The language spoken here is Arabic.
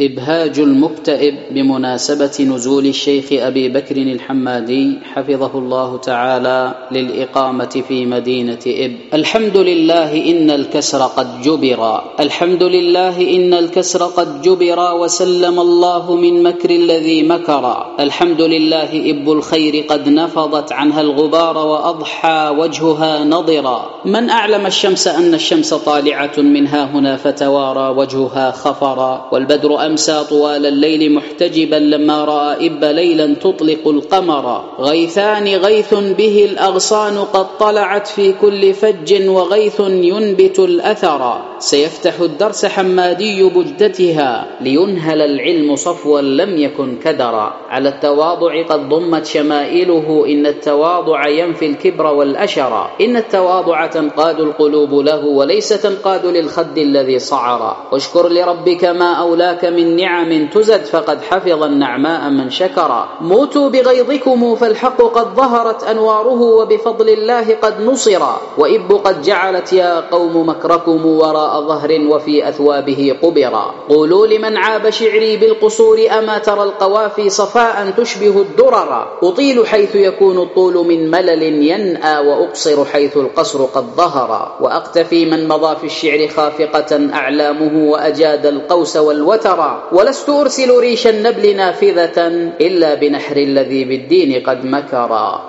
إبهاج المكتئب بمناسبة نزول الشيخ أبي بكر الحمادي حفظه الله تعالى للإقامة في مدينة إب. الحمد لله إن الكسر قد جبر. الحمد لله إن الكسر قد جبر وسلم الله من مكر الذي مكر. الحمد لله إب الخير قد نفضت عنها الغبار وأضحى وجهها نضرا من أعلم الشمس أن الشمس طالعة منها هنا فتوارى وجهها خفرا والبدر أمسى طوال الليل محتجبا لما رأى إب ليلا تطلق القمر. غيثان غيث به الأغصان قد طلعت في كل فج وغيث ينبت الأثر. سيفتح الدرس حمادي بجدتها لينهل العلم صفوا لم يكن كدرا. على التواضع قد ضمت شمائله إن التواضع ينفي الكبر والأشر. إن التواضع تنقاد القلوب له وليس تنقاد للخد الذي صعر. واشكر لربك ما أولاك من نعم تزد فقد حفظ النعماء من شكر. موتوا بغيظكم فالحق قد ظهرت أنواره وبفضل الله قد نصر. وإب قد جعلت يا قوم مكركم وراء ظهر وفي أثوابه قبرا قولوا لمن عاب شعري بالقصور أما ترى القوافي صفاء تشبه الدرر. أطيل حيث يكون الطول من ملل ينأى وأقصر حيث القصر قد ظهر. وأقتفي من مضى في الشعر خافقة أعلامه وأجاد القوس والوتر. ولست أرسل ريش النبل نافذة إلا بنحر الذي بالدين قد مكرا